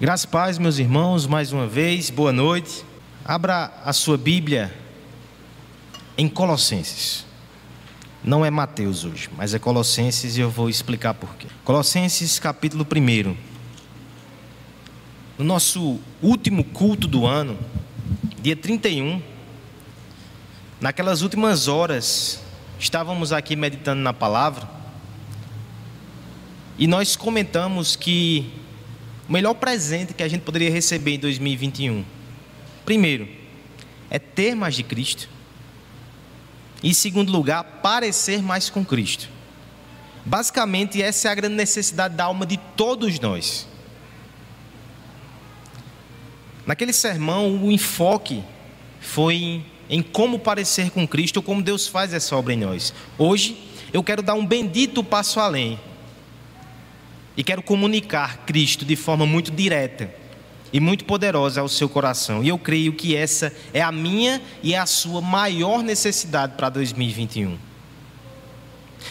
Graças e paz, meus irmãos, mais uma vez, boa noite. Abra a sua Bíblia em Colossenses. Não é Mateus hoje, mas é Colossenses e eu vou explicar por quê. Colossenses, capítulo 1. No nosso último culto do ano, dia 31, naquelas últimas horas, estávamos aqui meditando na palavra e nós comentamos que o melhor presente que a gente poderia receber em 2021, primeiro, é ter mais de Cristo. E em segundo lugar, parecer mais com Cristo. Basicamente, essa é a grande necessidade da alma de todos nós. Naquele sermão, o enfoque foi em, como parecer com Cristo, como Deus faz essa obra em nós. Hoje, eu quero dar um bendito passo além e quero comunicar Cristo de forma muito direta e muito poderosa ao seu coração. E eu creio que essa é a minha e é a sua maior necessidade para 2021.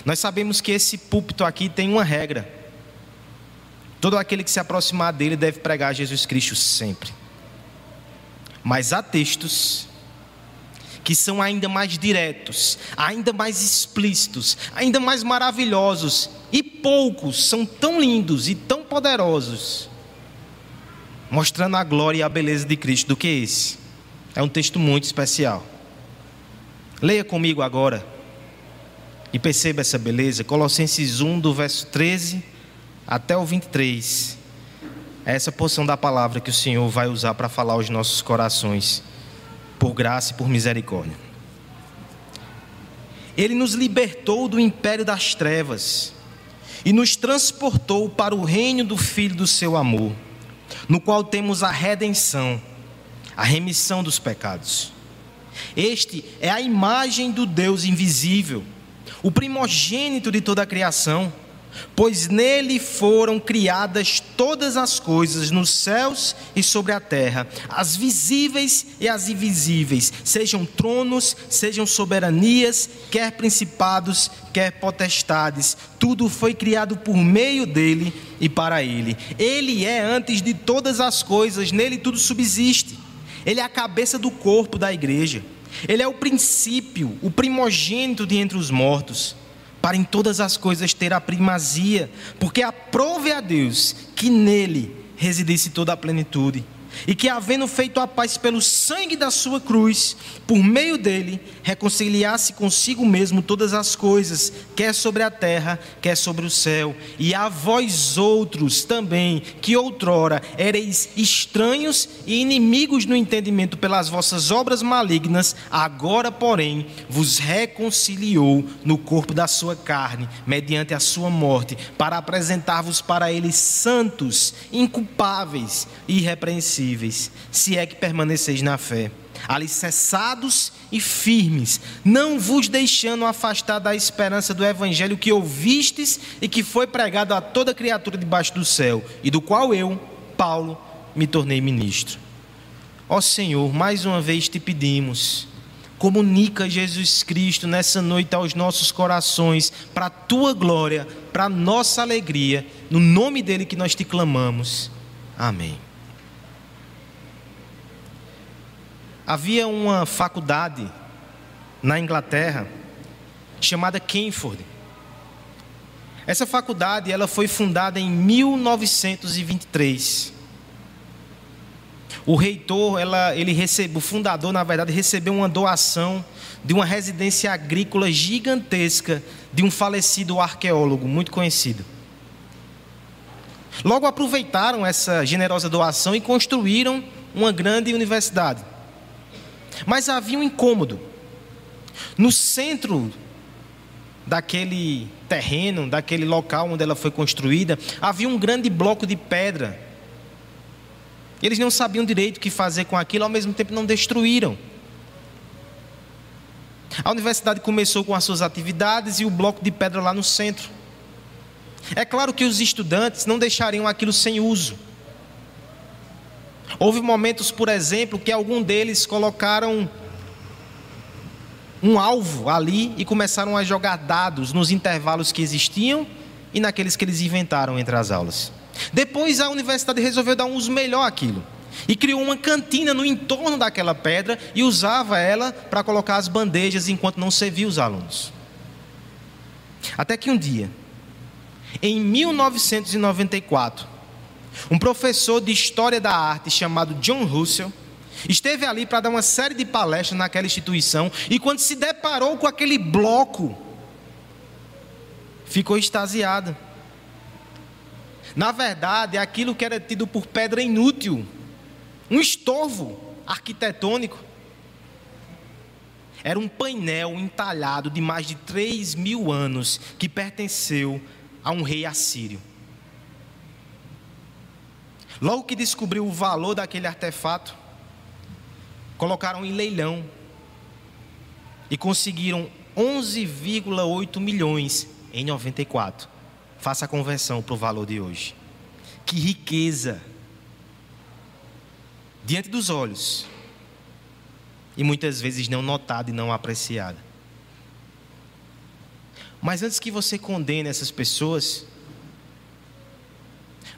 Nós sabemos que esse púlpito aqui tem uma regra. Todo aquele que se aproximar dele deve pregar Jesus Cristo sempre. Mas há textos que são ainda mais diretos, ainda mais explícitos, ainda mais maravilhosos, e poucos são tão lindos e tão poderosos, mostrando a glória e a beleza de Cristo, do que esse. É um texto muito especial. Leia comigo agora e perceba essa beleza. Colossenses 1, do verso 13 até o 23. É essa porção da palavra que o Senhor vai usar para falar aos nossos corações por graça e por misericórdia. Ele nos libertou do império das trevas e nos transportou para o reino do Filho do seu amor, no qual temos a redenção, a remissão dos pecados. Este é a imagem do Deus invisível, o primogênito de toda a criação pois nele foram criadas todas as coisas nos céus e sobre a terra, as visíveis e as invisíveis, sejam tronos, sejam soberanias, quer principados, quer potestades, tudo foi criado por meio dele e para ele. Ele é antes de todas as coisas, nele tudo subsiste. Ele é a cabeça do corpo da igreja. Ele é o princípio, o primogênito de entre os mortos para em todas as coisas ter a primazia, porque aprove a Deus que nele residisse toda a plenitude e que, havendo feito a paz pelo sangue da sua cruz, por meio dele, reconciliasse consigo mesmo todas as coisas, quer sobre a terra, quer sobre o céu, e a vós outros também, que outrora ereis estranhos e inimigos no entendimento pelas vossas obras malignas, agora, porém, vos reconciliou no corpo da sua carne, mediante a sua morte, para apresentar-vos para ele santos, inculpáveis e irrepreensíveis se é que permaneceis na fé, alicerçados e firmes, não vos deixando afastar da esperança do evangelho que ouvistes e que foi pregado a toda criatura debaixo do céu, e do qual eu, Paulo, me tornei ministro. Ó Senhor, mais uma vez te pedimos, comunica Jesus Cristo nessa noite aos nossos corações, para a tua glória, para a nossa alegria, no nome dele que nós te clamamos. Amém. Havia uma faculdade na Inglaterra chamada Cambridge. Essa faculdade ela foi fundada em 1923. O reitor, ela, ele recebeu, o fundador, na verdade, recebeu uma doação de uma residência agrícola gigantesca de um falecido arqueólogo muito conhecido. Logo aproveitaram essa generosa doação e construíram uma grande universidade. Mas havia um incômodo. No centro daquele terreno, daquele local onde ela foi construída, havia um grande bloco de pedra. Eles não sabiam direito o que fazer com aquilo, ao mesmo tempo não destruíram. A universidade começou com as suas atividades e o bloco de pedra lá no centro. É claro que os estudantes não deixariam aquilo sem uso. Houve momentos, por exemplo, que algum deles colocaram um alvo ali e começaram a jogar dados nos intervalos que existiam e naqueles que eles inventaram entre as aulas. Depois a universidade resolveu dar um uso melhor àquilo e criou uma cantina no entorno daquela pedra e usava ela para colocar as bandejas enquanto não servia os alunos. Até que um dia, em 1994, um professor de história da arte chamado John Russell esteve ali para dar uma série de palestras naquela instituição e quando se deparou com aquele bloco, ficou extasiado. Na verdade, aquilo que era tido por pedra inútil, um estorvo arquitetônico, era um painel entalhado de mais de 3 mil anos que pertenceu a um rei assírio. Logo que descobriu o valor daquele artefato, colocaram em leilão e conseguiram 11,8 milhões em 94. Faça a conversão para o valor de hoje. Que riqueza! Diante dos olhos. E muitas vezes não notada e não apreciada. Mas antes que você condene essas pessoas,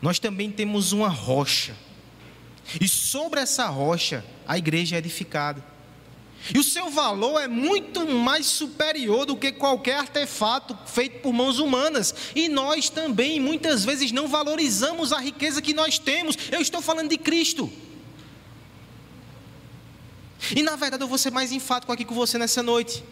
nós também temos uma rocha. E sobre essa rocha, a igreja é edificada. E o seu valor é muito mais superior do que qualquer artefato feito por mãos humanas. E nós também, muitas vezes, não valorizamos a riqueza que nós temos. Eu estou falando de Cristo. E na verdade, eu vou ser mais enfático aqui com você nessa noite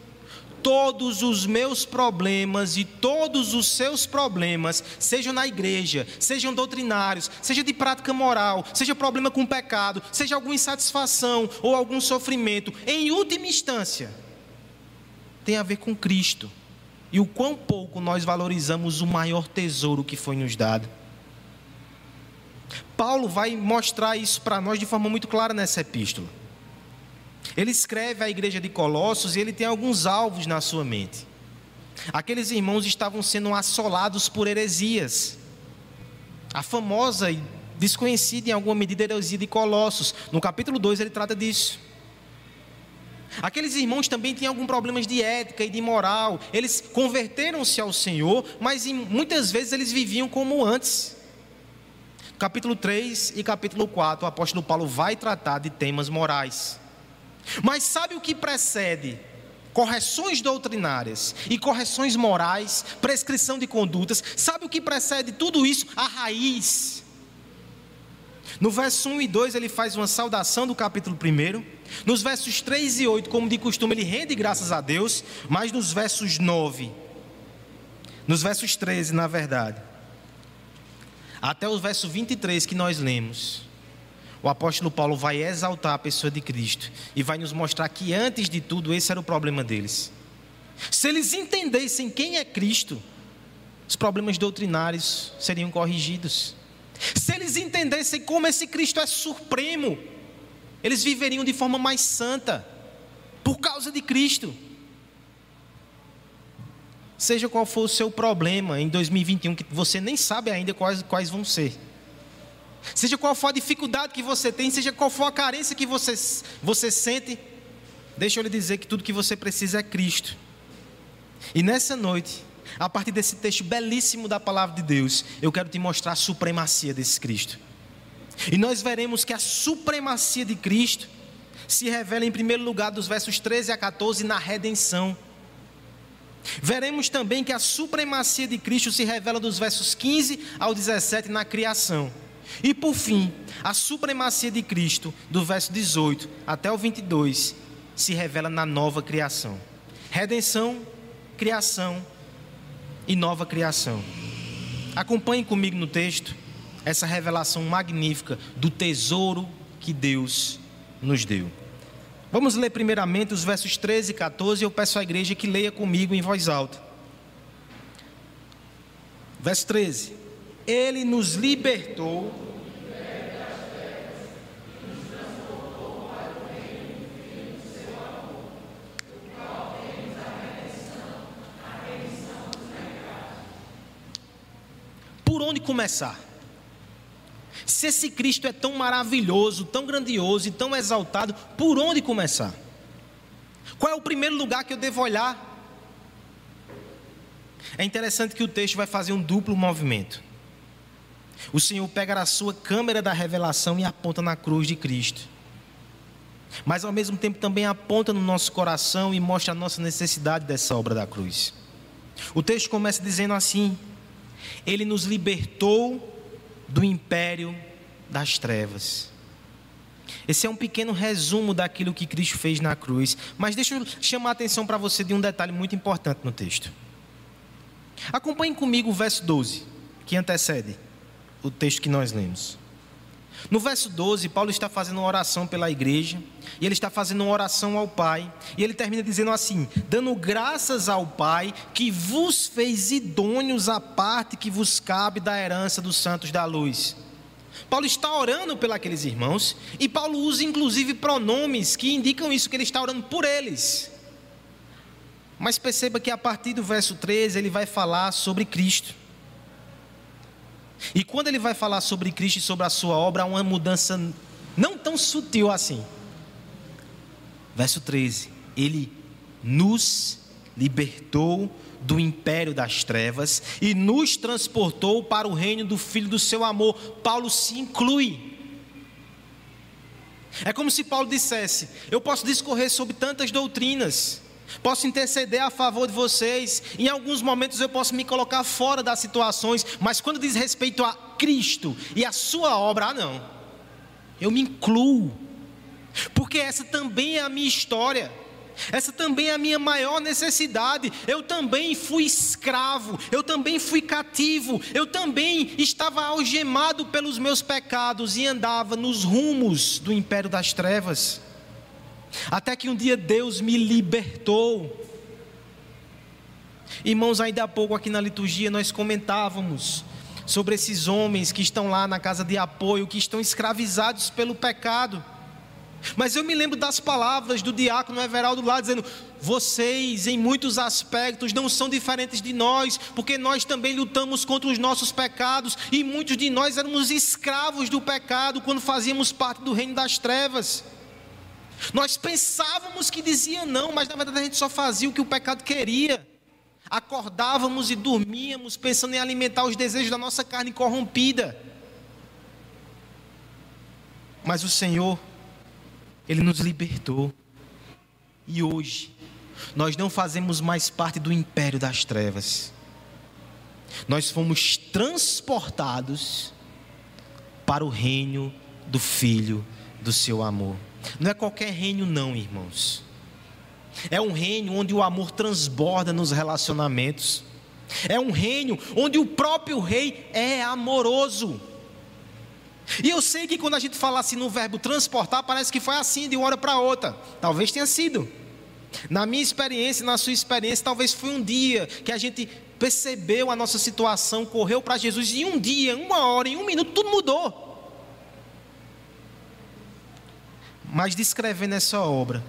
todos os meus problemas e todos os seus problemas, sejam na igreja, sejam doutrinários, seja de prática moral, seja problema com pecado, seja alguma insatisfação ou algum sofrimento, em última instância, tem a ver com Cristo e o quão pouco nós valorizamos o maior tesouro que foi nos dado. Paulo vai mostrar isso para nós de forma muito clara nessa epístola. Ele escreve à igreja de Colossos e ele tem alguns alvos na sua mente. Aqueles irmãos estavam sendo assolados por heresias. A famosa e desconhecida em alguma medida heresia de Colossos. No capítulo 2 ele trata disso. Aqueles irmãos também tinham alguns problemas de ética e de moral. Eles converteram-se ao Senhor, mas muitas vezes eles viviam como antes. Capítulo 3 e capítulo 4, o apóstolo Paulo vai tratar de temas morais. Mas sabe o que precede? Correções doutrinárias e correções morais, prescrição de condutas. Sabe o que precede tudo isso? A raiz. No verso 1 e 2 ele faz uma saudação do capítulo 1. Nos versos 3 e 8, como de costume, ele rende graças a Deus. Mas nos versos 9, nos versos 13, na verdade, até o verso 23 que nós lemos, o apóstolo Paulo vai exaltar a pessoa de Cristo e vai nos mostrar que antes de tudo esse era o problema deles. Se eles entendessem quem é Cristo, os problemas doutrinários seriam corrigidos. Se eles entendessem como esse Cristo é supremo, eles viveriam de forma mais santa, por causa de Cristo. Seja qual for o seu problema em 2021, que você nem sabe ainda quais, quais vão ser. Seja qual for a dificuldade que você tem, seja qual for a carência que você, você sente, deixa eu lhe dizer que tudo que você precisa é Cristo. E nessa noite, a partir desse texto belíssimo da palavra de Deus, eu quero te mostrar a supremacia desse Cristo. E nós veremos que a supremacia de Cristo se revela em primeiro lugar dos versos 13 a 14 na redenção. Veremos também que a supremacia de Cristo se revela dos versos 15 ao 17 na criação. E por fim, a supremacia de Cristo, do verso 18 até o 22, se revela na nova criação. Redenção, criação e nova criação. Acompanhe comigo no texto essa revelação magnífica do tesouro que Deus nos deu. Vamos ler primeiramente os versos 13 e 14. Eu peço à igreja que leia comigo em voz alta. Verso 13: Ele nos libertou por onde começar? Se esse Cristo é tão maravilhoso, tão grandioso e tão exaltado, por onde começar? Qual é o primeiro lugar que eu devo olhar? É interessante que o texto vai fazer um duplo movimento. O Senhor pega a sua câmera da revelação e aponta na cruz de Cristo. Mas ao mesmo tempo também aponta no nosso coração e mostra a nossa necessidade dessa obra da cruz. O texto começa dizendo assim: Ele nos libertou do império das trevas. Esse é um pequeno resumo daquilo que Cristo fez na cruz. Mas deixa eu chamar a atenção para você de um detalhe muito importante no texto. Acompanhe comigo o verso 12, que antecede o texto que nós lemos. No verso 12, Paulo está fazendo uma oração pela igreja, e ele está fazendo uma oração ao Pai, e ele termina dizendo assim: dando graças ao Pai que vos fez idôneos à parte que vos cabe da herança dos santos da luz. Paulo está orando pelos irmãos, e Paulo usa inclusive pronomes que indicam isso, que ele está orando por eles. Mas perceba que a partir do verso 13 ele vai falar sobre Cristo. E quando ele vai falar sobre Cristo e sobre a sua obra, há uma mudança não tão sutil assim. Verso 13: Ele nos libertou do império das trevas e nos transportou para o reino do Filho do seu amor. Paulo se inclui. É como se Paulo dissesse: Eu posso discorrer sobre tantas doutrinas, Posso interceder a favor de vocês. Em alguns momentos eu posso me colocar fora das situações, mas quando diz respeito a Cristo e a sua obra, ah não. Eu me incluo. Porque essa também é a minha história. Essa também é a minha maior necessidade. Eu também fui escravo, eu também fui cativo, eu também estava algemado pelos meus pecados e andava nos rumos do império das trevas. Até que um dia Deus me libertou. Irmãos, ainda há pouco aqui na liturgia nós comentávamos sobre esses homens que estão lá na casa de apoio, que estão escravizados pelo pecado. Mas eu me lembro das palavras do diácono Everaldo lá dizendo: vocês, em muitos aspectos, não são diferentes de nós, porque nós também lutamos contra os nossos pecados, e muitos de nós éramos escravos do pecado quando fazíamos parte do reino das trevas. Nós pensávamos que dizia não, mas na verdade a gente só fazia o que o pecado queria. Acordávamos e dormíamos pensando em alimentar os desejos da nossa carne corrompida. Mas o Senhor, Ele nos libertou. E hoje, nós não fazemos mais parte do império das trevas. Nós fomos transportados para o reino do Filho do seu amor. Não é qualquer reino, não, irmãos. É um reino onde o amor transborda nos relacionamentos. É um reino onde o próprio rei é amoroso. E eu sei que quando a gente fala assim no verbo transportar, parece que foi assim de uma hora para outra. Talvez tenha sido. Na minha experiência, na sua experiência, talvez foi um dia que a gente percebeu a nossa situação, correu para Jesus e um dia, uma hora, em um minuto, tudo mudou. Mas descrevendo essa obra,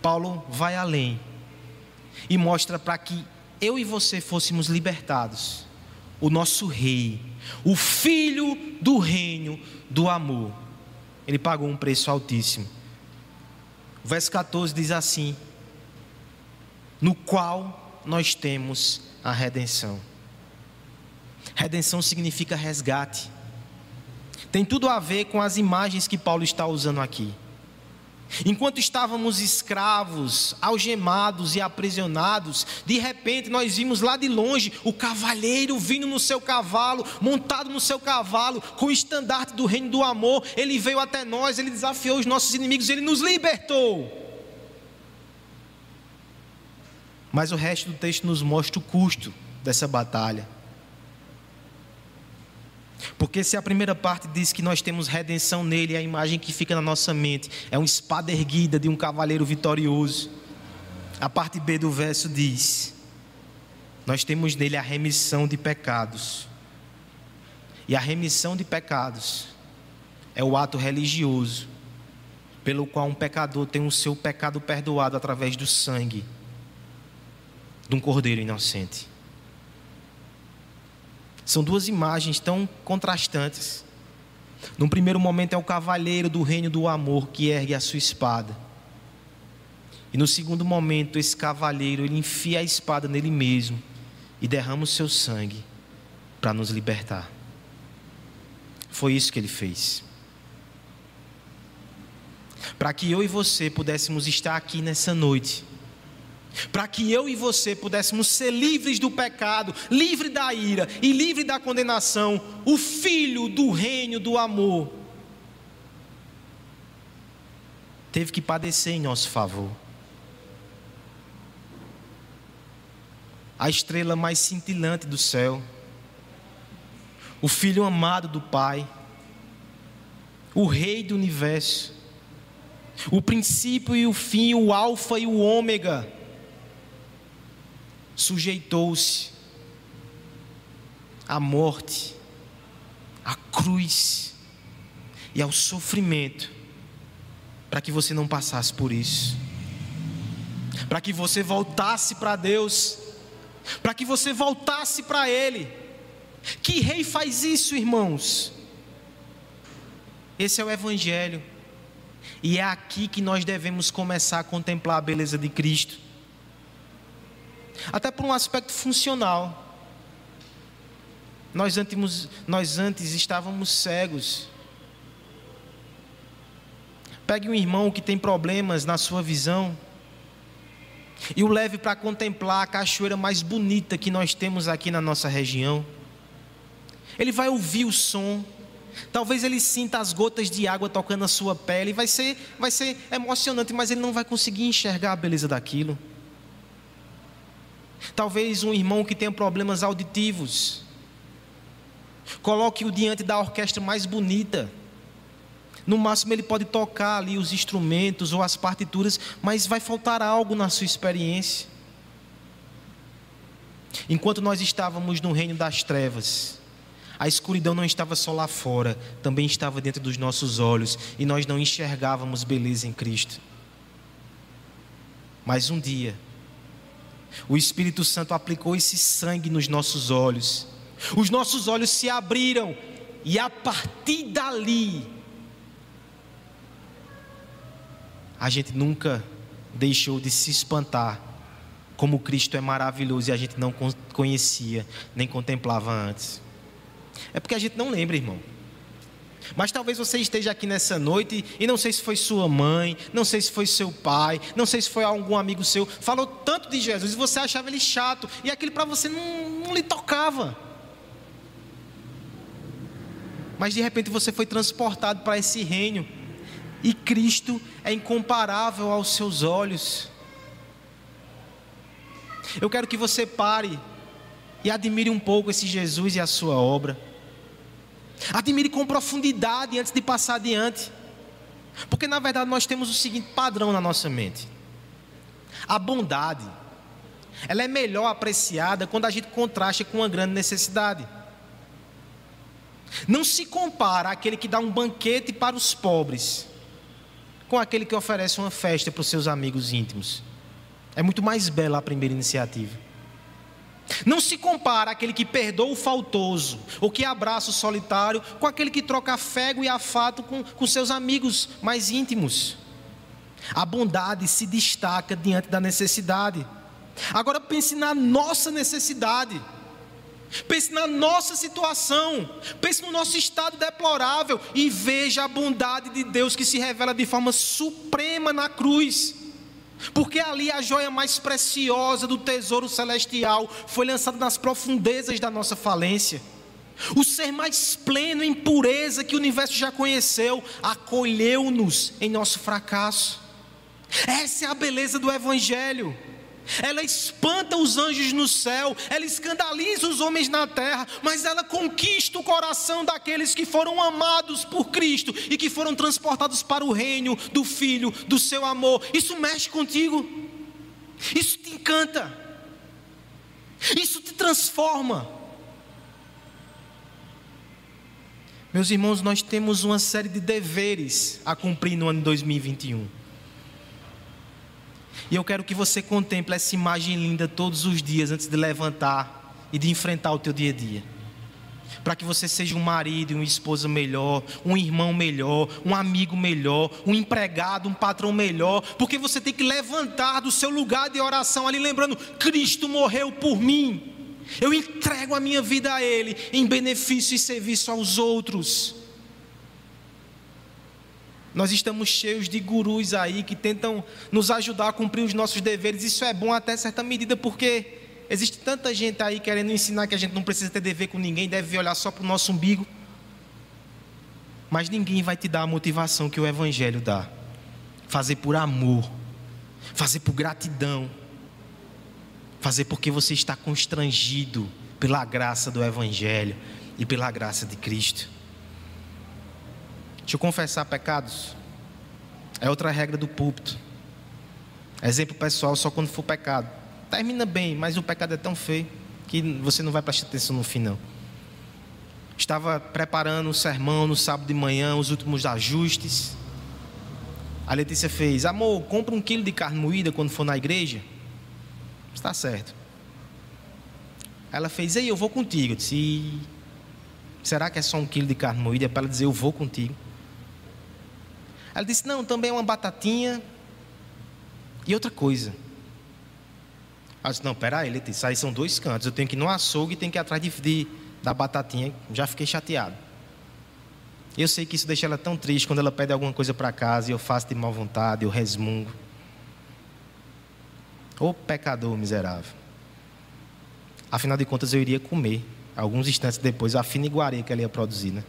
Paulo vai além e mostra para que eu e você fôssemos libertados. O nosso rei, o filho do reino do amor. Ele pagou um preço altíssimo. O verso 14 diz assim: No qual nós temos a redenção. Redenção significa resgate tem tudo a ver com as imagens que Paulo está usando aqui. Enquanto estávamos escravos, algemados e aprisionados, de repente nós vimos lá de longe o cavalheiro vindo no seu cavalo, montado no seu cavalo, com o estandarte do reino do amor. Ele veio até nós, ele desafiou os nossos inimigos, ele nos libertou. Mas o resto do texto nos mostra o custo dessa batalha. Porque se a primeira parte diz que nós temos redenção nele, a imagem que fica na nossa mente é uma espada erguida de um cavaleiro vitorioso. A parte B do verso diz: Nós temos nele a remissão de pecados. E a remissão de pecados é o ato religioso pelo qual um pecador tem o seu pecado perdoado através do sangue de um cordeiro inocente. São duas imagens tão contrastantes. Num primeiro momento é o cavaleiro do reino do amor que ergue a sua espada. E no segundo momento, esse cavaleiro, ele enfia a espada nele mesmo e derrama o seu sangue para nos libertar. Foi isso que ele fez. Para que eu e você pudéssemos estar aqui nessa noite para que eu e você pudéssemos ser livres do pecado, livre da ira e livre da condenação, o filho do reino do amor teve que padecer em nosso favor. A estrela mais cintilante do céu, o filho amado do Pai, o rei do universo, o princípio e o fim, o alfa e o ômega sujeitou-se à morte, à cruz e ao sofrimento, para que você não passasse por isso, para que você voltasse para Deus, para que você voltasse para Ele. Que rei faz isso, irmãos? Esse é o Evangelho, e é aqui que nós devemos começar a contemplar a beleza de Cristo até por um aspecto funcional. Nós antes, nós antes estávamos cegos. Pegue um irmão que tem problemas na sua visão e o leve para contemplar a cachoeira mais bonita que nós temos aqui na nossa região. Ele vai ouvir o som, talvez ele sinta as gotas de água tocando a sua pele, vai ser, vai ser emocionante, mas ele não vai conseguir enxergar a beleza daquilo. Talvez um irmão que tenha problemas auditivos. Coloque-o diante da orquestra mais bonita. No máximo ele pode tocar ali os instrumentos ou as partituras, mas vai faltar algo na sua experiência. Enquanto nós estávamos no reino das trevas, a escuridão não estava só lá fora, também estava dentro dos nossos olhos e nós não enxergávamos beleza em Cristo. Mas um dia, o Espírito Santo aplicou esse sangue nos nossos olhos. Os nossos olhos se abriram e a partir dali a gente nunca deixou de se espantar como Cristo é maravilhoso e a gente não conhecia nem contemplava antes. É porque a gente não lembra, irmão. Mas talvez você esteja aqui nessa noite e não sei se foi sua mãe, não sei se foi seu pai, não sei se foi algum amigo seu, falou tanto de Jesus e você achava ele chato e aquilo para você não, não lhe tocava. Mas de repente você foi transportado para esse reino e Cristo é incomparável aos seus olhos. Eu quero que você pare e admire um pouco esse Jesus e a sua obra. Admire com profundidade antes de passar adiante. Porque na verdade nós temos o seguinte padrão na nossa mente. A bondade, ela é melhor apreciada quando a gente contrasta com uma grande necessidade. Não se compara aquele que dá um banquete para os pobres com aquele que oferece uma festa para os seus amigos íntimos. É muito mais bela a primeira iniciativa. Não se compara aquele que perdoa o faltoso, ou que abraça o solitário, com aquele que troca fego e afato com, com seus amigos mais íntimos. A bondade se destaca diante da necessidade. Agora pense na nossa necessidade. Pense na nossa situação, pense no nosso estado deplorável e veja a bondade de Deus que se revela de forma suprema na cruz. Porque ali a joia mais preciosa do tesouro celestial foi lançada nas profundezas da nossa falência. O ser mais pleno em pureza que o universo já conheceu acolheu-nos em nosso fracasso. Essa é a beleza do Evangelho. Ela espanta os anjos no céu, ela escandaliza os homens na terra, mas ela conquista o coração daqueles que foram amados por Cristo e que foram transportados para o reino do Filho, do seu amor. Isso mexe contigo, isso te encanta, isso te transforma. Meus irmãos, nós temos uma série de deveres a cumprir no ano 2021. E eu quero que você contemple essa imagem linda todos os dias antes de levantar e de enfrentar o teu dia a dia. Para que você seja um marido e uma esposa melhor, um irmão melhor, um amigo melhor, um empregado, um patrão melhor, porque você tem que levantar do seu lugar de oração ali lembrando: Cristo morreu por mim. Eu entrego a minha vida a Ele em benefício e serviço aos outros. Nós estamos cheios de gurus aí que tentam nos ajudar a cumprir os nossos deveres. Isso é bom até certa medida, porque existe tanta gente aí querendo ensinar que a gente não precisa ter dever com ninguém, deve olhar só para o nosso umbigo. Mas ninguém vai te dar a motivação que o Evangelho dá. Fazer por amor, fazer por gratidão, fazer porque você está constrangido pela graça do Evangelho e pela graça de Cristo. Eu confessar pecados. É outra regra do púlpito. Exemplo pessoal, só quando for pecado. Termina bem, mas o pecado é tão feio que você não vai prestar atenção no fim, não. Estava preparando o sermão no sábado de manhã, os últimos ajustes. A Letícia fez: Amor, compra um quilo de carne moída quando for na igreja. Está certo. Ela fez: Ei, eu vou contigo. Eu disse: Será que é só um quilo de carne moída? É para ela dizer: Eu vou contigo. Ela disse: Não, também é uma batatinha e outra coisa. Ela disse: Não, peraí, Letícia, aí são dois cantos. Eu tenho que ir no açougue e tenho que ir atrás de, de, da batatinha. Já fiquei chateado. Eu sei que isso deixa ela tão triste quando ela pede alguma coisa para casa e eu faço de má vontade, eu resmungo. Ô pecador miserável. Afinal de contas, eu iria comer. Alguns instantes depois, a fina iguaria que ela ia produzir, né?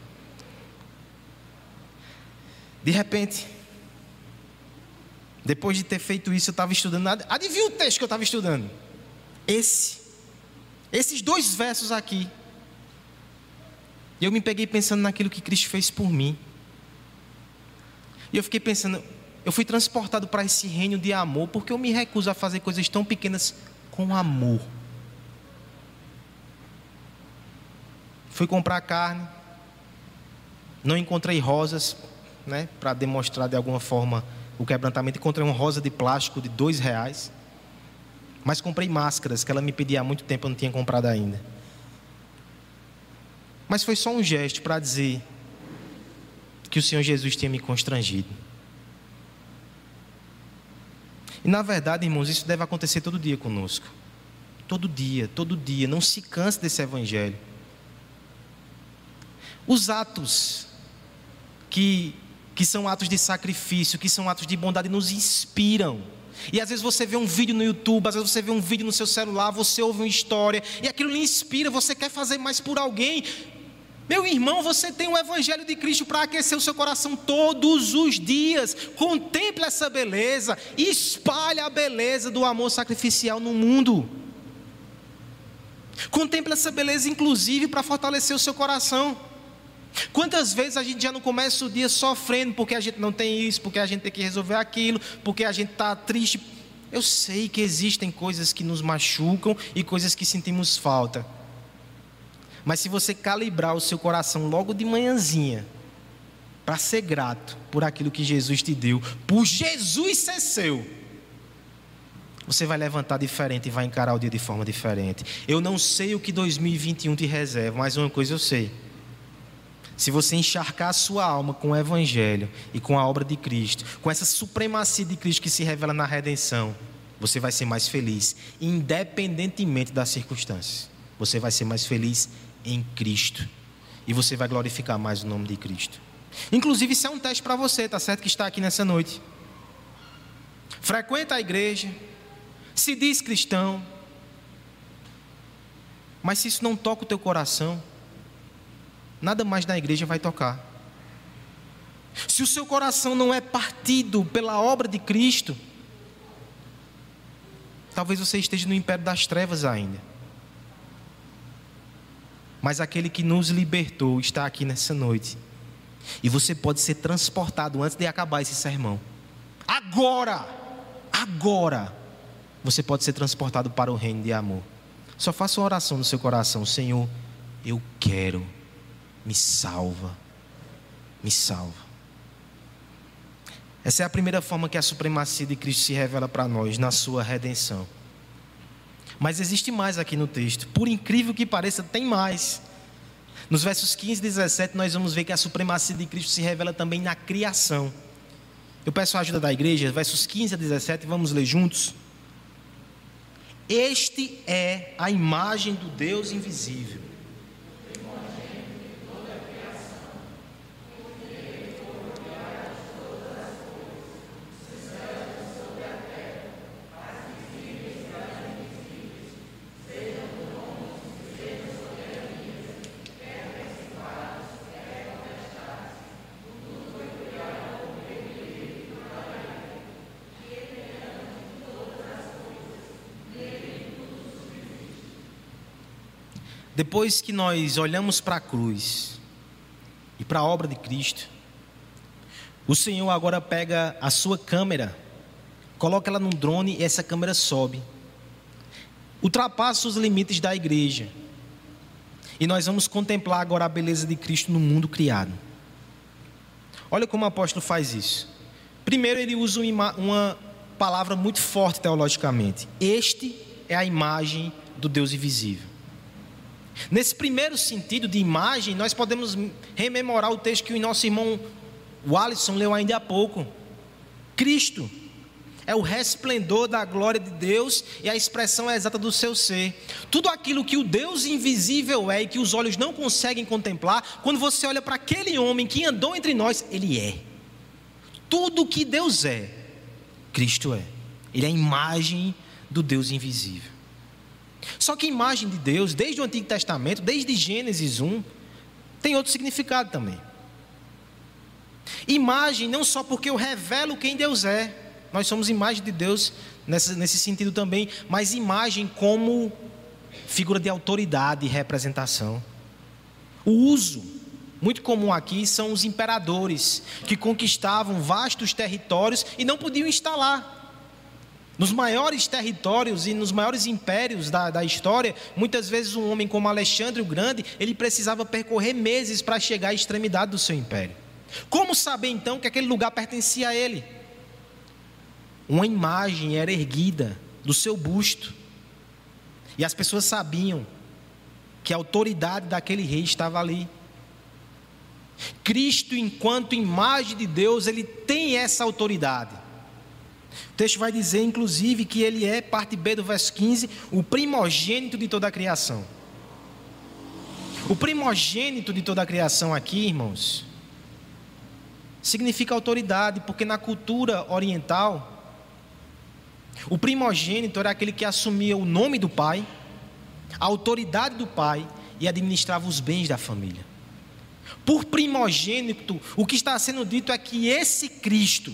De repente, depois de ter feito isso, eu estava estudando. Adivinha o texto que eu estava estudando? Esse. Esses dois versos aqui. E eu me peguei pensando naquilo que Cristo fez por mim. E eu fiquei pensando, eu fui transportado para esse reino de amor, porque eu me recuso a fazer coisas tão pequenas com amor. Fui comprar carne, não encontrei rosas, né, para demonstrar de alguma forma o quebrantamento. Encontrei uma rosa de plástico de dois reais, mas comprei máscaras que ela me pedia há muito tempo, eu não tinha comprado ainda. Mas foi só um gesto para dizer que o Senhor Jesus tinha me constrangido. E na verdade, irmãos, isso deve acontecer todo dia conosco. Todo dia, todo dia. Não se canse desse evangelho. Os atos que que são atos de sacrifício, que são atos de bondade, nos inspiram. E às vezes você vê um vídeo no YouTube, às vezes você vê um vídeo no seu celular, você ouve uma história, e aquilo lhe inspira, você quer fazer mais por alguém. Meu irmão, você tem o Evangelho de Cristo para aquecer o seu coração todos os dias. Contemple essa beleza espalhe a beleza do amor sacrificial no mundo. Contemple essa beleza, inclusive, para fortalecer o seu coração. Quantas vezes a gente já não começa o dia sofrendo porque a gente não tem isso, porque a gente tem que resolver aquilo, porque a gente está triste? Eu sei que existem coisas que nos machucam e coisas que sentimos falta. Mas se você calibrar o seu coração logo de manhãzinha, para ser grato por aquilo que Jesus te deu, por Jesus ser seu, você vai levantar diferente e vai encarar o dia de forma diferente. Eu não sei o que 2021 te reserva, mas uma coisa eu sei se você encharcar a sua alma com o Evangelho e com a obra de Cristo, com essa supremacia de Cristo que se revela na redenção, você vai ser mais feliz, independentemente das circunstâncias. Você vai ser mais feliz em Cristo. E você vai glorificar mais o nome de Cristo. Inclusive, isso é um teste para você, tá certo? Que está aqui nessa noite. Frequenta a igreja, se diz cristão, mas se isso não toca o teu coração, nada mais na igreja vai tocar. Se o seu coração não é partido pela obra de Cristo, talvez você esteja no império das trevas ainda. Mas aquele que nos libertou está aqui nessa noite. E você pode ser transportado antes de acabar esse sermão. Agora! Agora! Você pode ser transportado para o reino de amor. Só faça uma oração no seu coração, Senhor, eu quero me salva, me salva. Essa é a primeira forma que a supremacia de Cristo se revela para nós, na sua redenção. Mas existe mais aqui no texto, por incrível que pareça, tem mais. Nos versos 15 e 17, nós vamos ver que a supremacia de Cristo se revela também na criação. Eu peço a ajuda da igreja, versos 15 a 17, vamos ler juntos. Este é a imagem do Deus invisível. Depois que nós olhamos para a cruz e para a obra de Cristo, o Senhor agora pega a sua câmera, coloca ela num drone e essa câmera sobe, ultrapassa os limites da igreja. E nós vamos contemplar agora a beleza de Cristo no mundo criado. Olha como o apóstolo faz isso. Primeiro, ele usa uma palavra muito forte teologicamente: Este é a imagem do Deus invisível. Nesse primeiro sentido de imagem, nós podemos rememorar o texto que o nosso irmão Wallison leu ainda há pouco. Cristo é o resplendor da glória de Deus e a expressão exata do seu ser. Tudo aquilo que o Deus invisível é e que os olhos não conseguem contemplar, quando você olha para aquele homem que andou entre nós, ele é. Tudo que Deus é, Cristo é. Ele é a imagem do Deus invisível. Só que a imagem de Deus, desde o Antigo Testamento, desde Gênesis 1, tem outro significado também. Imagem não só porque eu revelo quem Deus é, nós somos imagem de Deus nesse, nesse sentido também, mas imagem como figura de autoridade e representação. O uso muito comum aqui são os imperadores que conquistavam vastos territórios e não podiam instalar. Nos maiores territórios e nos maiores impérios da, da história, muitas vezes um homem como Alexandre o Grande, ele precisava percorrer meses para chegar à extremidade do seu império. Como saber então que aquele lugar pertencia a ele? Uma imagem era erguida do seu busto. E as pessoas sabiam que a autoridade daquele rei estava ali. Cristo, enquanto imagem de Deus, ele tem essa autoridade. O texto vai dizer, inclusive, que ele é, parte B do verso 15, o primogênito de toda a criação. O primogênito de toda a criação aqui, irmãos, significa autoridade, porque na cultura oriental, o primogênito era aquele que assumia o nome do pai, a autoridade do pai e administrava os bens da família. Por primogênito, o que está sendo dito é que esse Cristo,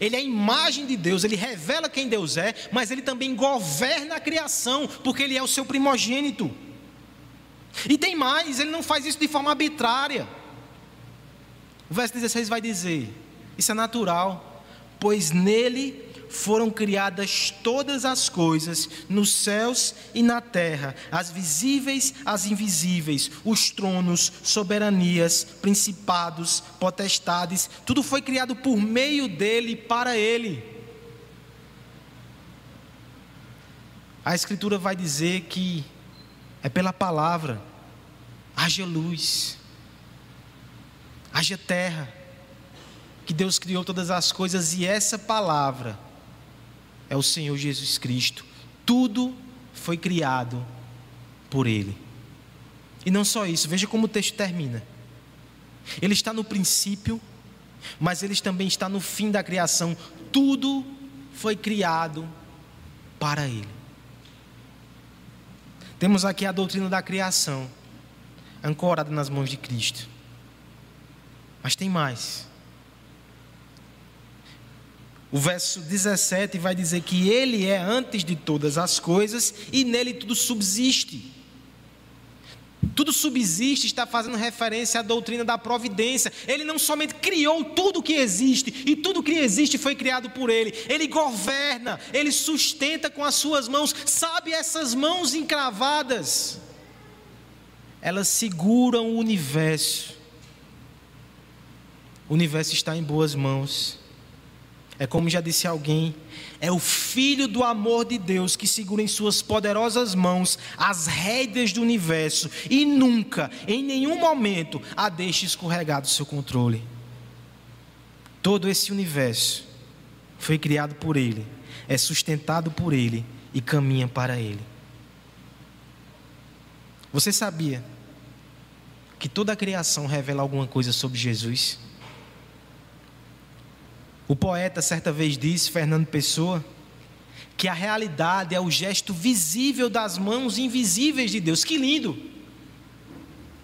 ele é a imagem de Deus, ele revela quem Deus é, mas ele também governa a criação, porque ele é o seu primogênito. E tem mais, ele não faz isso de forma arbitrária. O verso 16 vai dizer: Isso é natural, pois nele foram criadas todas as coisas, nos céus e na terra, as visíveis, as invisíveis, os tronos, soberanias, principados, potestades, tudo foi criado por meio dele e para ele. A Escritura vai dizer que é pela palavra, haja luz, haja terra, que Deus criou todas as coisas e essa palavra é o Senhor Jesus Cristo. Tudo foi criado por Ele. E não só isso, veja como o texto termina. Ele está no princípio, mas ele também está no fim da criação. Tudo foi criado para Ele. Temos aqui a doutrina da criação, ancorada nas mãos de Cristo. Mas tem mais. O verso 17 vai dizer que Ele é antes de todas as coisas e nele tudo subsiste. Tudo subsiste está fazendo referência à doutrina da providência. Ele não somente criou tudo que existe, e tudo que existe foi criado por Ele. Ele governa, Ele sustenta com as suas mãos. Sabe essas mãos encravadas? Elas seguram o universo. O universo está em boas mãos. É como já disse alguém, é o Filho do amor de Deus que segura em suas poderosas mãos as rédeas do universo e nunca, em nenhum momento, a deixe escorregar do seu controle. Todo esse universo foi criado por Ele, é sustentado por Ele e caminha para Ele. Você sabia que toda a criação revela alguma coisa sobre Jesus? O poeta certa vez disse, Fernando Pessoa, que a realidade é o gesto visível das mãos invisíveis de Deus. Que lindo!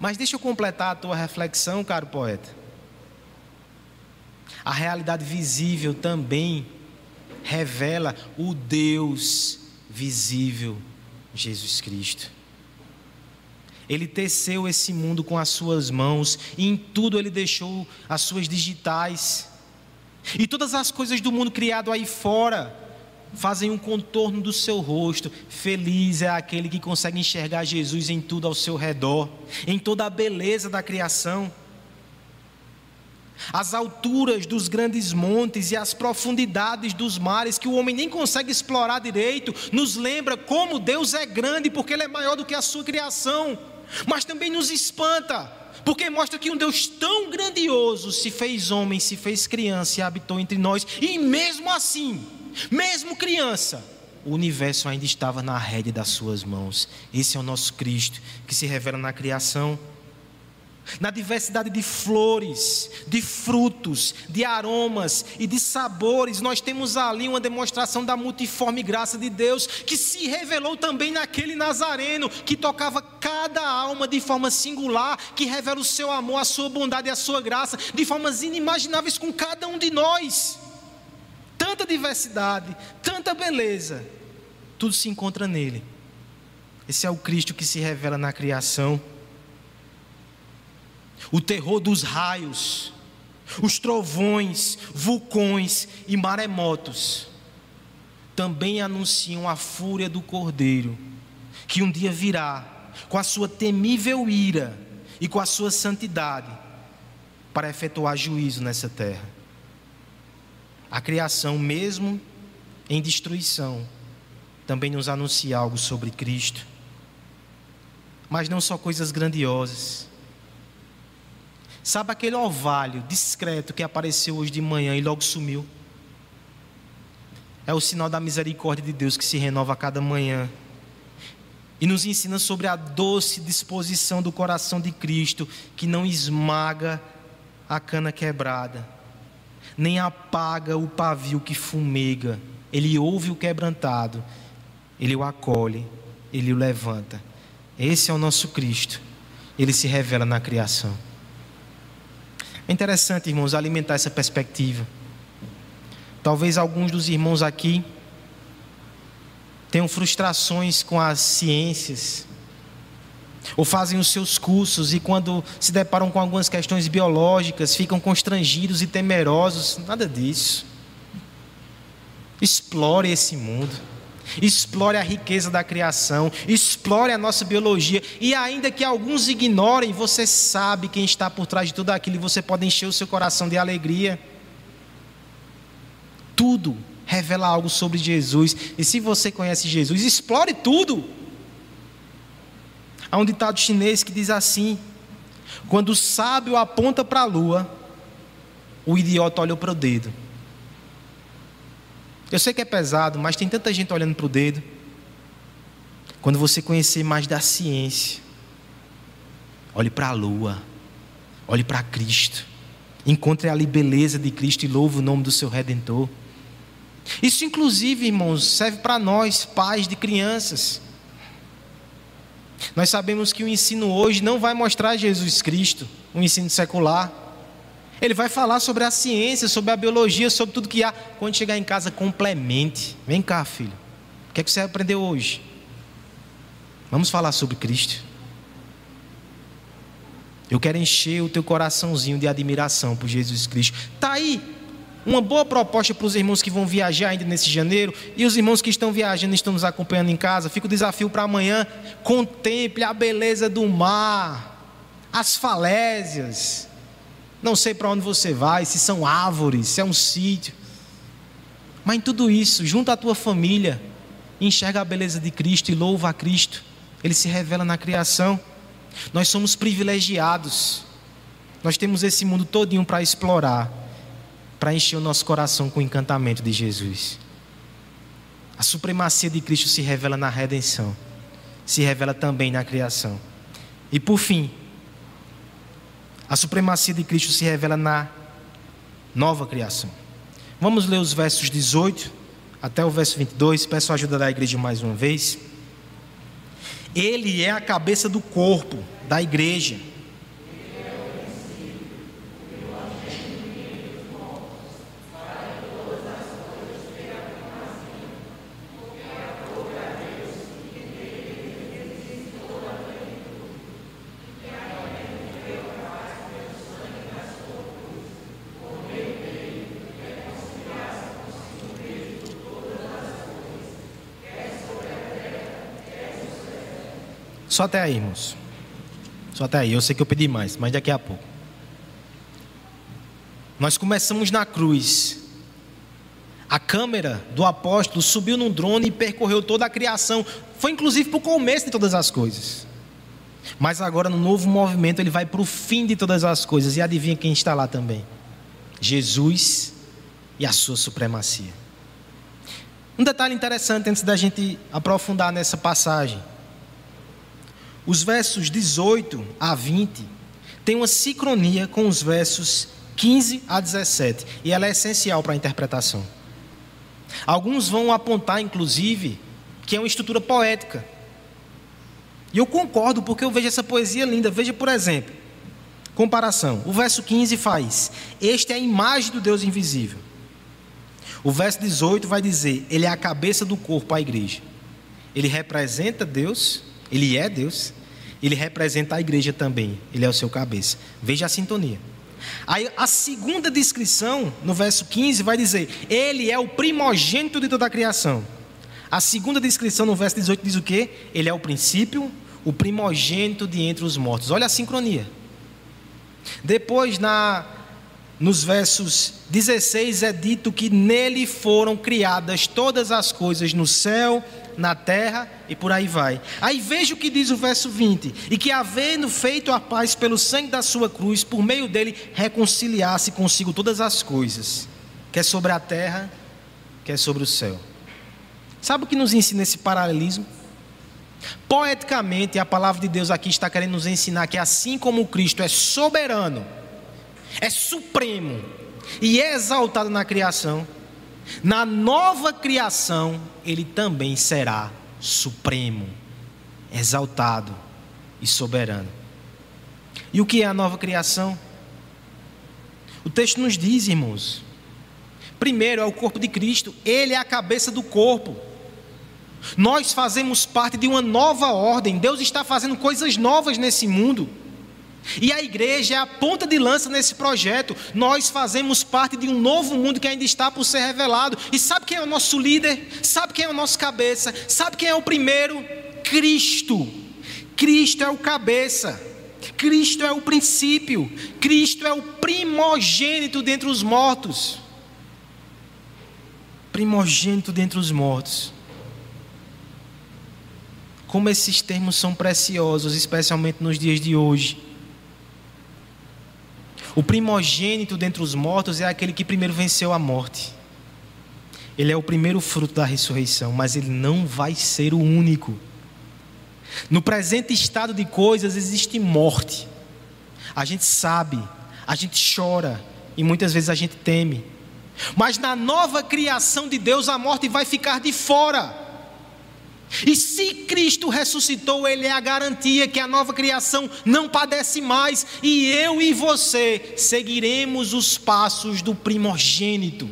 Mas deixa eu completar a tua reflexão, caro poeta. A realidade visível também revela o Deus visível, Jesus Cristo. Ele teceu esse mundo com as suas mãos e em tudo ele deixou as suas digitais. E todas as coisas do mundo criado aí fora fazem um contorno do seu rosto. Feliz é aquele que consegue enxergar Jesus em tudo ao seu redor, em toda a beleza da criação. As alturas dos grandes montes e as profundidades dos mares que o homem nem consegue explorar direito, nos lembra como Deus é grande, porque ele é maior do que a sua criação. Mas também nos espanta, porque mostra que um Deus tão grandioso se fez homem, se fez criança e habitou entre nós, e mesmo assim, mesmo criança, o universo ainda estava na rédea das suas mãos. Esse é o nosso Cristo, que se revela na criação na diversidade de flores, de frutos, de aromas e de sabores, nós temos ali uma demonstração da multiforme graça de Deus, que se revelou também naquele Nazareno, que tocava cada alma de forma singular, que revela o seu amor, a sua bondade e a sua graça, de formas inimagináveis com cada um de nós. Tanta diversidade, tanta beleza, tudo se encontra nele. Esse é o Cristo que se revela na criação o terror dos raios, os trovões, vulcões e maremotos também anunciam a fúria do Cordeiro, que um dia virá com a sua temível ira e com a sua santidade para efetuar juízo nessa terra. A criação, mesmo em destruição, também nos anuncia algo sobre Cristo. Mas não só coisas grandiosas. Sabe aquele orvalho discreto que apareceu hoje de manhã e logo sumiu? É o sinal da misericórdia de Deus que se renova a cada manhã. E nos ensina sobre a doce disposição do coração de Cristo, que não esmaga a cana quebrada, nem apaga o pavio que fumega. Ele ouve o quebrantado, ele o acolhe, ele o levanta. Esse é o nosso Cristo. Ele se revela na criação. É interessante, irmãos, alimentar essa perspectiva. Talvez alguns dos irmãos aqui tenham frustrações com as ciências, ou fazem os seus cursos e, quando se deparam com algumas questões biológicas, ficam constrangidos e temerosos. Nada disso. Explore esse mundo. Explore a riqueza da criação, explore a nossa biologia, e ainda que alguns ignorem, você sabe quem está por trás de tudo aquilo e você pode encher o seu coração de alegria. Tudo revela algo sobre Jesus, e se você conhece Jesus, explore tudo. Há um ditado chinês que diz assim: quando o sábio aponta para a lua, o idiota olha para o dedo. Eu sei que é pesado, mas tem tanta gente olhando para o dedo. Quando você conhecer mais da ciência, olhe para a lua, olhe para Cristo, encontre ali beleza de Cristo e louve o nome do seu Redentor. Isso, inclusive, irmãos, serve para nós, pais de crianças. Nós sabemos que o ensino hoje não vai mostrar Jesus Cristo, um ensino secular. Ele vai falar sobre a ciência, sobre a biologia, sobre tudo que há. Quando chegar em casa, complemente. Vem cá, filho. O que é que você aprendeu hoje? Vamos falar sobre Cristo. Eu quero encher o teu coraçãozinho de admiração por Jesus Cristo. Está aí uma boa proposta para os irmãos que vão viajar ainda nesse janeiro e os irmãos que estão viajando estão nos acompanhando em casa. Fica o desafio para amanhã. Contemple a beleza do mar, as falésias, não sei para onde você vai, se são árvores, se é um sítio. Mas em tudo isso, junto à tua família, enxerga a beleza de Cristo e louva a Cristo. Ele se revela na criação. Nós somos privilegiados. Nós temos esse mundo todinho para explorar, para encher o nosso coração com o encantamento de Jesus. A supremacia de Cristo se revela na redenção, se revela também na criação. E por fim, a supremacia de Cristo se revela na nova criação. Vamos ler os versos 18 até o verso 22. Peço a ajuda da igreja mais uma vez. Ele é a cabeça do corpo, da igreja Só até aí, irmãos. Só até aí. Eu sei que eu pedi mais, mas daqui a pouco. Nós começamos na cruz. A câmera do apóstolo subiu num drone e percorreu toda a criação. Foi inclusive para o começo de todas as coisas. Mas agora, no novo movimento, ele vai para o fim de todas as coisas. E adivinha quem está lá também? Jesus e a sua supremacia. Um detalhe interessante antes da gente aprofundar nessa passagem. Os versos 18 a 20 têm uma sincronia com os versos 15 a 17, e ela é essencial para a interpretação. Alguns vão apontar, inclusive, que é uma estrutura poética. E eu concordo, porque eu vejo essa poesia linda. Veja, por exemplo, comparação. O verso 15 faz: Este é a imagem do Deus invisível. O verso 18 vai dizer: Ele é a cabeça do corpo, a igreja. Ele representa Deus ele é Deus, ele representa a igreja também, ele é o seu cabeça. Veja a sintonia. Aí a segunda descrição, no verso 15, vai dizer: Ele é o primogênito de toda a criação. A segunda descrição, no verso 18, diz o quê? Ele é o princípio, o primogênito de entre os mortos. Olha a sincronia. Depois, na, nos versos 16, é dito que nele foram criadas todas as coisas no céu na terra e por aí vai. Aí veja o que diz o verso 20: E que, havendo feito a paz pelo sangue da sua cruz, por meio dele reconciliasse consigo todas as coisas, quer sobre a terra, quer sobre o céu. Sabe o que nos ensina esse paralelismo? Poeticamente, a palavra de Deus aqui está querendo nos ensinar que, assim como Cristo é soberano, é supremo e é exaltado na criação, na nova criação, ele também será supremo, exaltado e soberano. E o que é a nova criação? O texto nos diz, irmãos. Primeiro é o corpo de Cristo, ele é a cabeça do corpo. Nós fazemos parte de uma nova ordem, Deus está fazendo coisas novas nesse mundo. E a igreja é a ponta de lança nesse projeto. Nós fazemos parte de um novo mundo que ainda está por ser revelado. E sabe quem é o nosso líder? Sabe quem é o nosso cabeça? Sabe quem é o primeiro? Cristo. Cristo é o cabeça. Cristo é o princípio. Cristo é o primogênito dentre os mortos. Primogênito dentre os mortos. Como esses termos são preciosos, especialmente nos dias de hoje. O primogênito dentre os mortos é aquele que primeiro venceu a morte. Ele é o primeiro fruto da ressurreição, mas ele não vai ser o único. No presente estado de coisas existe morte. A gente sabe, a gente chora e muitas vezes a gente teme. Mas na nova criação de Deus a morte vai ficar de fora. E se Cristo ressuscitou, Ele é a garantia que a nova criação não padece mais, e eu e você seguiremos os passos do primogênito,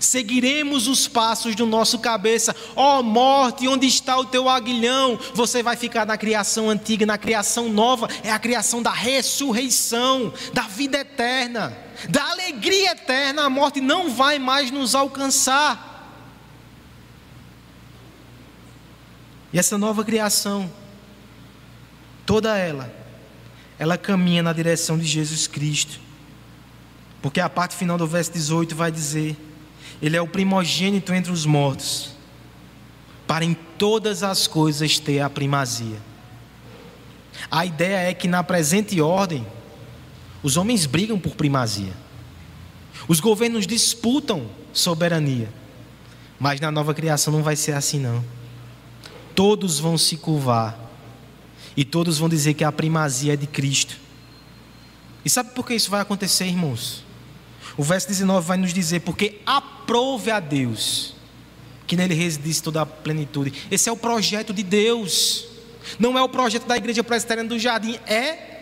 seguiremos os passos do nosso cabeça. Ó oh, morte, onde está o teu aguilhão? Você vai ficar na criação antiga, na criação nova, é a criação da ressurreição, da vida eterna, da alegria eterna. A morte não vai mais nos alcançar. E essa nova criação, toda ela, ela caminha na direção de Jesus Cristo. Porque a parte final do verso 18 vai dizer: Ele é o primogênito entre os mortos, para em todas as coisas ter a primazia. A ideia é que na presente ordem, os homens brigam por primazia, os governos disputam soberania. Mas na nova criação não vai ser assim, não. Todos vão se curvar. E todos vão dizer que a primazia é de Cristo. E sabe por que isso vai acontecer, irmãos? O verso 19 vai nos dizer: Porque aprove a Deus que nele residisse toda a plenitude. Esse é o projeto de Deus. Não é o projeto da igreja presbiteriana do jardim, é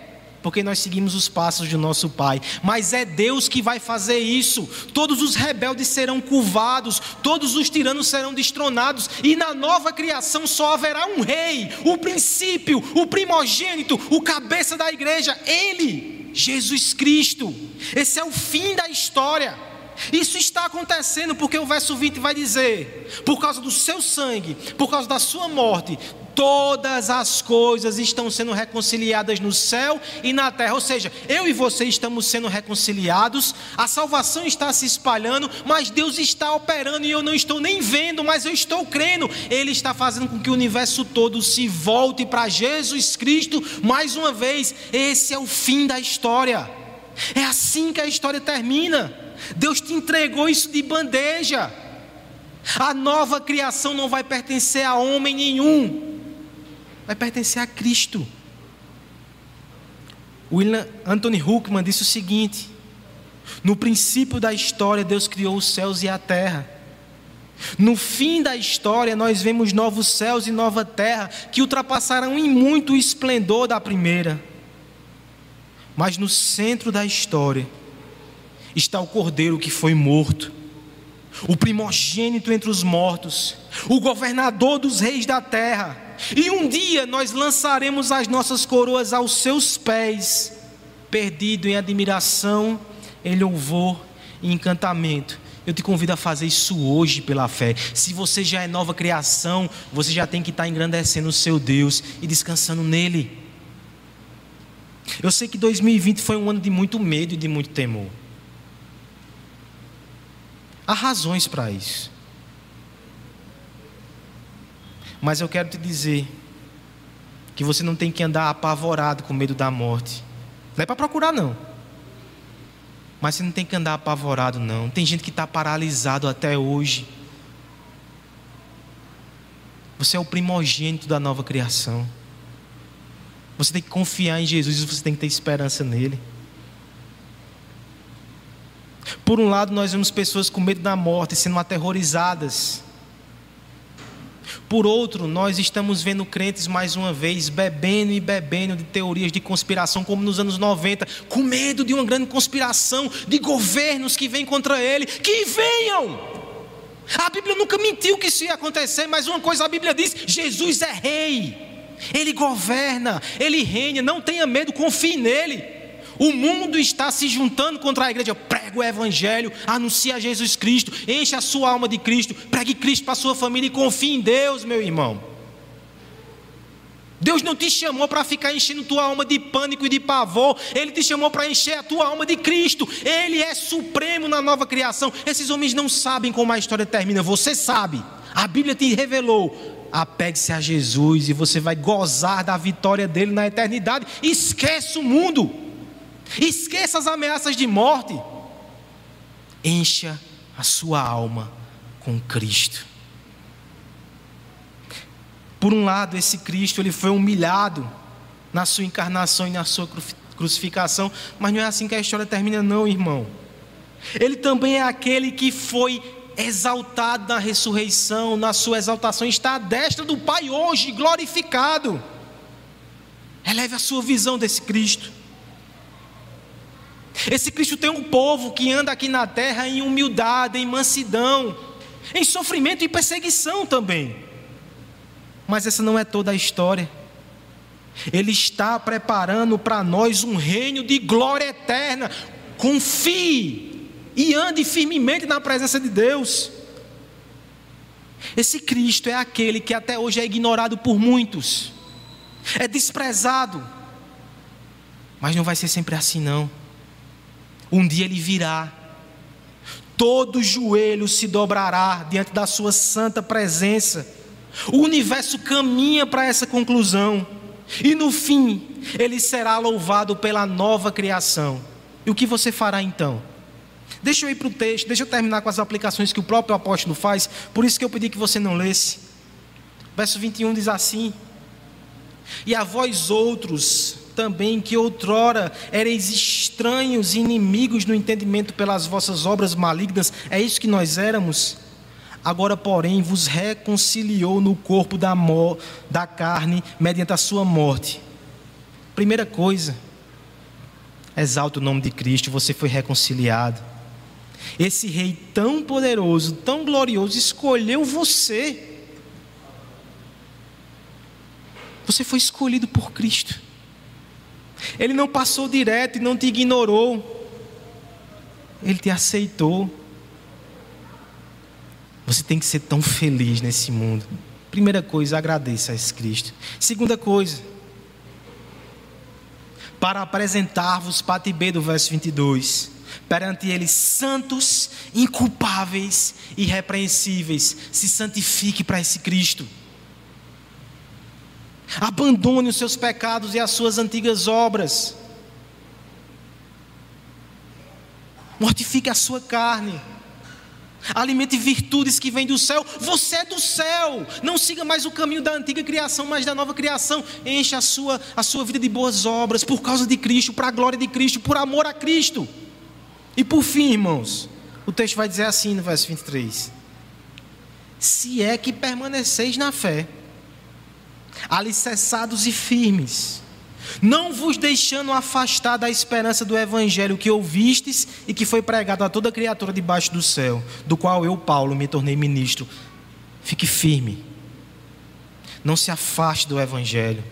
porque nós seguimos os passos do nosso Pai. Mas é Deus que vai fazer isso. Todos os rebeldes serão curvados, todos os tiranos serão destronados, e na nova criação só haverá um rei, o princípio, o primogênito, o cabeça da igreja, Ele, Jesus Cristo. Esse é o fim da história. Isso está acontecendo porque o verso 20 vai dizer: por causa do seu sangue, por causa da sua morte, todas as coisas estão sendo reconciliadas no céu e na terra. Ou seja, eu e você estamos sendo reconciliados, a salvação está se espalhando, mas Deus está operando e eu não estou nem vendo, mas eu estou crendo. Ele está fazendo com que o universo todo se volte para Jesus Cristo mais uma vez. Esse é o fim da história. É assim que a história termina. Deus te entregou isso de bandeja. A nova criação não vai pertencer a homem nenhum, vai pertencer a Cristo. William Anthony Huckman disse o seguinte: No princípio da história, Deus criou os céus e a terra. No fim da história, nós vemos novos céus e nova terra que ultrapassarão em muito o esplendor da primeira. Mas no centro da história, está o cordeiro que foi morto, o primogênito entre os mortos, o governador dos reis da terra. E um dia nós lançaremos as nossas coroas aos seus pés, perdido em admiração, em louvor e encantamento. Eu te convido a fazer isso hoje pela fé. Se você já é nova criação, você já tem que estar engrandecendo o seu Deus e descansando nele. Eu sei que 2020 foi um ano de muito medo e de muito temor. Há razões para isso. Mas eu quero te dizer que você não tem que andar apavorado com medo da morte. Não é para procurar, não. Mas você não tem que andar apavorado, não. Tem gente que está paralisado até hoje. Você é o primogênito da nova criação. Você tem que confiar em Jesus e você tem que ter esperança nele. Por um lado, nós vemos pessoas com medo da morte, sendo aterrorizadas. Por outro, nós estamos vendo crentes mais uma vez bebendo e bebendo de teorias de conspiração, como nos anos 90, com medo de uma grande conspiração de governos que vêm contra ele. Que venham! A Bíblia nunca mentiu que isso ia acontecer, mas uma coisa a Bíblia diz: Jesus é rei, ele governa, ele reina, não tenha medo, confie nele. O mundo está se juntando contra a igreja. Prega o evangelho, anuncia Jesus Cristo, enche a sua alma de Cristo, pregue Cristo para a sua família e confie em Deus, meu irmão. Deus não te chamou para ficar enchendo tua alma de pânico e de pavor, Ele te chamou para encher a tua alma de Cristo. Ele é supremo na nova criação. Esses homens não sabem como a história termina, você sabe. A Bíblia te revelou. Apegue-se a Jesus e você vai gozar da vitória dele na eternidade. Esquece o mundo. Esqueça as ameaças de morte. Encha a sua alma com Cristo. Por um lado, esse Cristo ele foi humilhado na sua encarnação e na sua crucificação, mas não é assim que a história termina, não, irmão. Ele também é aquele que foi exaltado na ressurreição, na sua exaltação, está à destra do Pai hoje, glorificado. Eleve a sua visão desse Cristo. Esse Cristo tem um povo que anda aqui na terra em humildade, em mansidão, em sofrimento e perseguição também. Mas essa não é toda a história. Ele está preparando para nós um reino de glória eterna. Confie e ande firmemente na presença de Deus. Esse Cristo é aquele que até hoje é ignorado por muitos, é desprezado, mas não vai ser sempre assim, não. Um dia ele virá, todo joelho se dobrará diante da sua santa presença. O universo caminha para essa conclusão, e no fim, ele será louvado pela nova criação. E o que você fará então? Deixa eu ir para o texto, deixa eu terminar com as aplicações que o próprio apóstolo faz, por isso que eu pedi que você não lesse. Verso 21 diz assim: E a vós outros também, que outrora ereis estranhos e inimigos no entendimento pelas vossas obras malignas, é isso que nós éramos? Agora, porém, vos reconciliou no corpo da, da carne mediante a sua morte. Primeira coisa, exalta o nome de Cristo, você foi reconciliado. Esse rei tão poderoso, tão glorioso, escolheu você. Você foi escolhido por Cristo. Ele não passou direto e não te ignorou. Ele te aceitou. Você tem que ser tão feliz nesse mundo. Primeira coisa, agradeça a esse Cristo. Segunda coisa, para apresentar-vos, parte B do verso 22 perante Ele santos, inculpáveis, irrepreensíveis. Se santifique para esse Cristo. Abandone os seus pecados e as suas antigas obras. Mortifique a sua carne. Alimente virtudes que vêm do céu. Você é do céu. Não siga mais o caminho da antiga criação, mas da nova criação. Encha a sua, a sua vida de boas obras por causa de Cristo, para a glória de Cristo, por amor a Cristo. E por fim, irmãos, o texto vai dizer assim no verso 23: Se é que permaneceis na fé, alicerçados e firmes, não vos deixando afastar da esperança do evangelho que ouvistes e que foi pregado a toda criatura debaixo do céu, do qual eu, Paulo, me tornei ministro. Fique firme. Não se afaste do evangelho.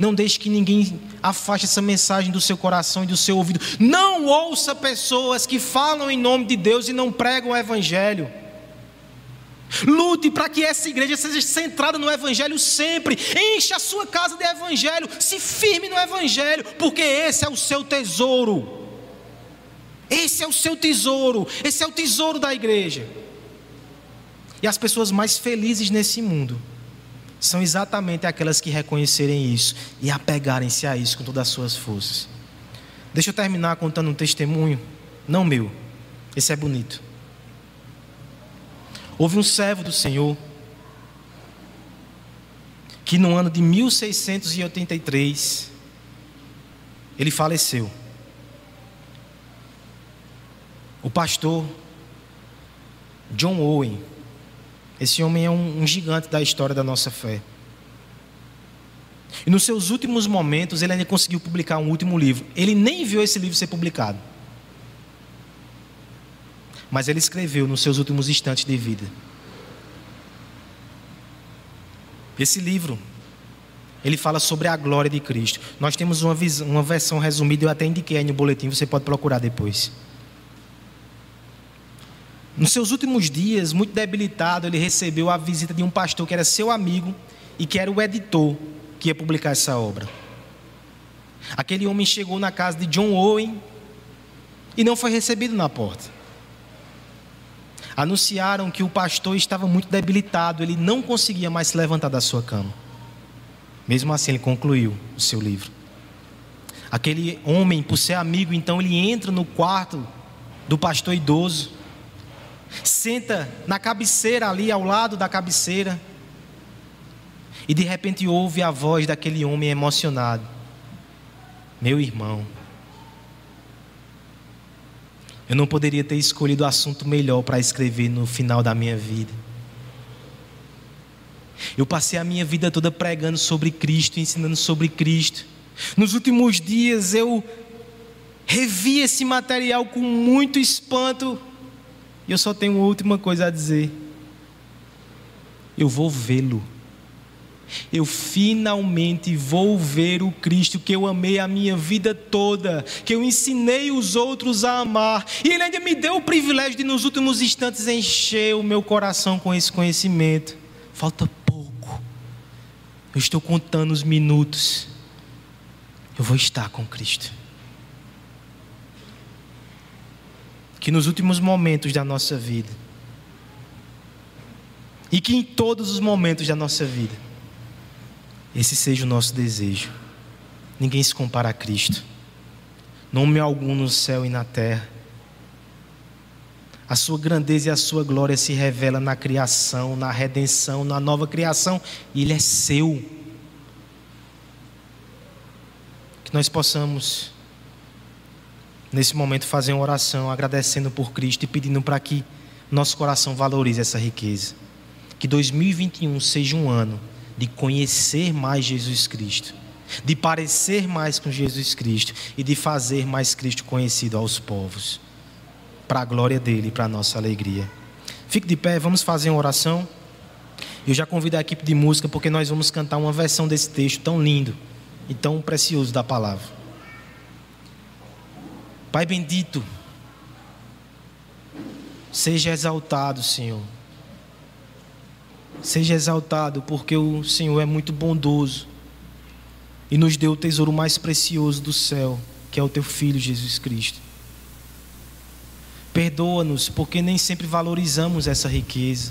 Não deixe que ninguém afaste essa mensagem do seu coração e do seu ouvido. Não ouça pessoas que falam em nome de Deus e não pregam o Evangelho. Lute para que essa igreja seja centrada no Evangelho sempre. Encha a sua casa de Evangelho. Se firme no Evangelho, porque esse é o seu tesouro. Esse é o seu tesouro. Esse é o tesouro da igreja. E as pessoas mais felizes nesse mundo são exatamente aquelas que reconhecerem isso e apegarem-se a isso com todas as suas forças. Deixa eu terminar contando um testemunho, não meu, esse é bonito. Houve um servo do Senhor que no ano de 1683 ele faleceu. O pastor John Owen esse homem é um, um gigante da história da nossa fé. E nos seus últimos momentos, ele ainda conseguiu publicar um último livro. Ele nem viu esse livro ser publicado. Mas ele escreveu nos seus últimos instantes de vida. Esse livro, ele fala sobre a glória de Cristo. Nós temos uma, visão, uma versão resumida, eu até indiquei aí no boletim, você pode procurar depois. Nos seus últimos dias, muito debilitado, ele recebeu a visita de um pastor que era seu amigo e que era o editor que ia publicar essa obra. Aquele homem chegou na casa de John Owen e não foi recebido na porta. Anunciaram que o pastor estava muito debilitado, ele não conseguia mais se levantar da sua cama. Mesmo assim, ele concluiu o seu livro. Aquele homem, por ser amigo, então ele entra no quarto do pastor idoso senta na cabeceira ali ao lado da cabeceira e de repente ouve a voz daquele homem emocionado: Meu irmão, eu não poderia ter escolhido o assunto melhor para escrever no final da minha vida. Eu passei a minha vida toda pregando sobre Cristo, ensinando sobre Cristo. Nos últimos dias eu revi esse material com muito espanto e eu só tenho uma última coisa a dizer. Eu vou vê-lo. Eu finalmente vou ver o Cristo que eu amei a minha vida toda, que eu ensinei os outros a amar, e Ele ainda me deu o privilégio de, nos últimos instantes, encher o meu coração com esse conhecimento. Falta pouco, eu estou contando os minutos, eu vou estar com Cristo. Que nos últimos momentos da nossa vida, e que em todos os momentos da nossa vida, esse seja o nosso desejo. Ninguém se compara a Cristo, nome algum no céu e na terra, A sua grandeza e a sua glória se revela na criação, na redenção, na nova criação, e ele é seu. Que nós possamos nesse momento fazer uma oração agradecendo por Cristo e pedindo para que nosso coração valorize essa riqueza. Que 2021 seja um ano de conhecer mais Jesus Cristo, de parecer mais com Jesus Cristo e de fazer mais Cristo conhecido aos povos, para a glória dele e para a nossa alegria. Fique de pé, vamos fazer uma oração. Eu já convido a equipe de música porque nós vamos cantar uma versão desse texto tão lindo e tão precioso da palavra. Pai bendito, seja exaltado, Senhor. Seja exaltado, porque o Senhor é muito bondoso e nos deu o tesouro mais precioso do céu, que é o teu Filho Jesus Cristo. Perdoa-nos, porque nem sempre valorizamos essa riqueza,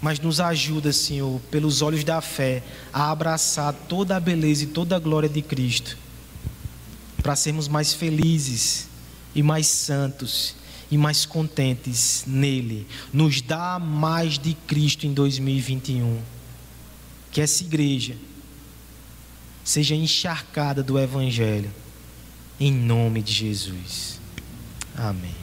mas nos ajuda, Senhor, pelos olhos da fé, a abraçar toda a beleza e toda a glória de Cristo, para sermos mais felizes e mais santos e mais contentes nele. Nos dá mais de Cristo em 2021. Que essa igreja seja encharcada do Evangelho, em nome de Jesus. Amém.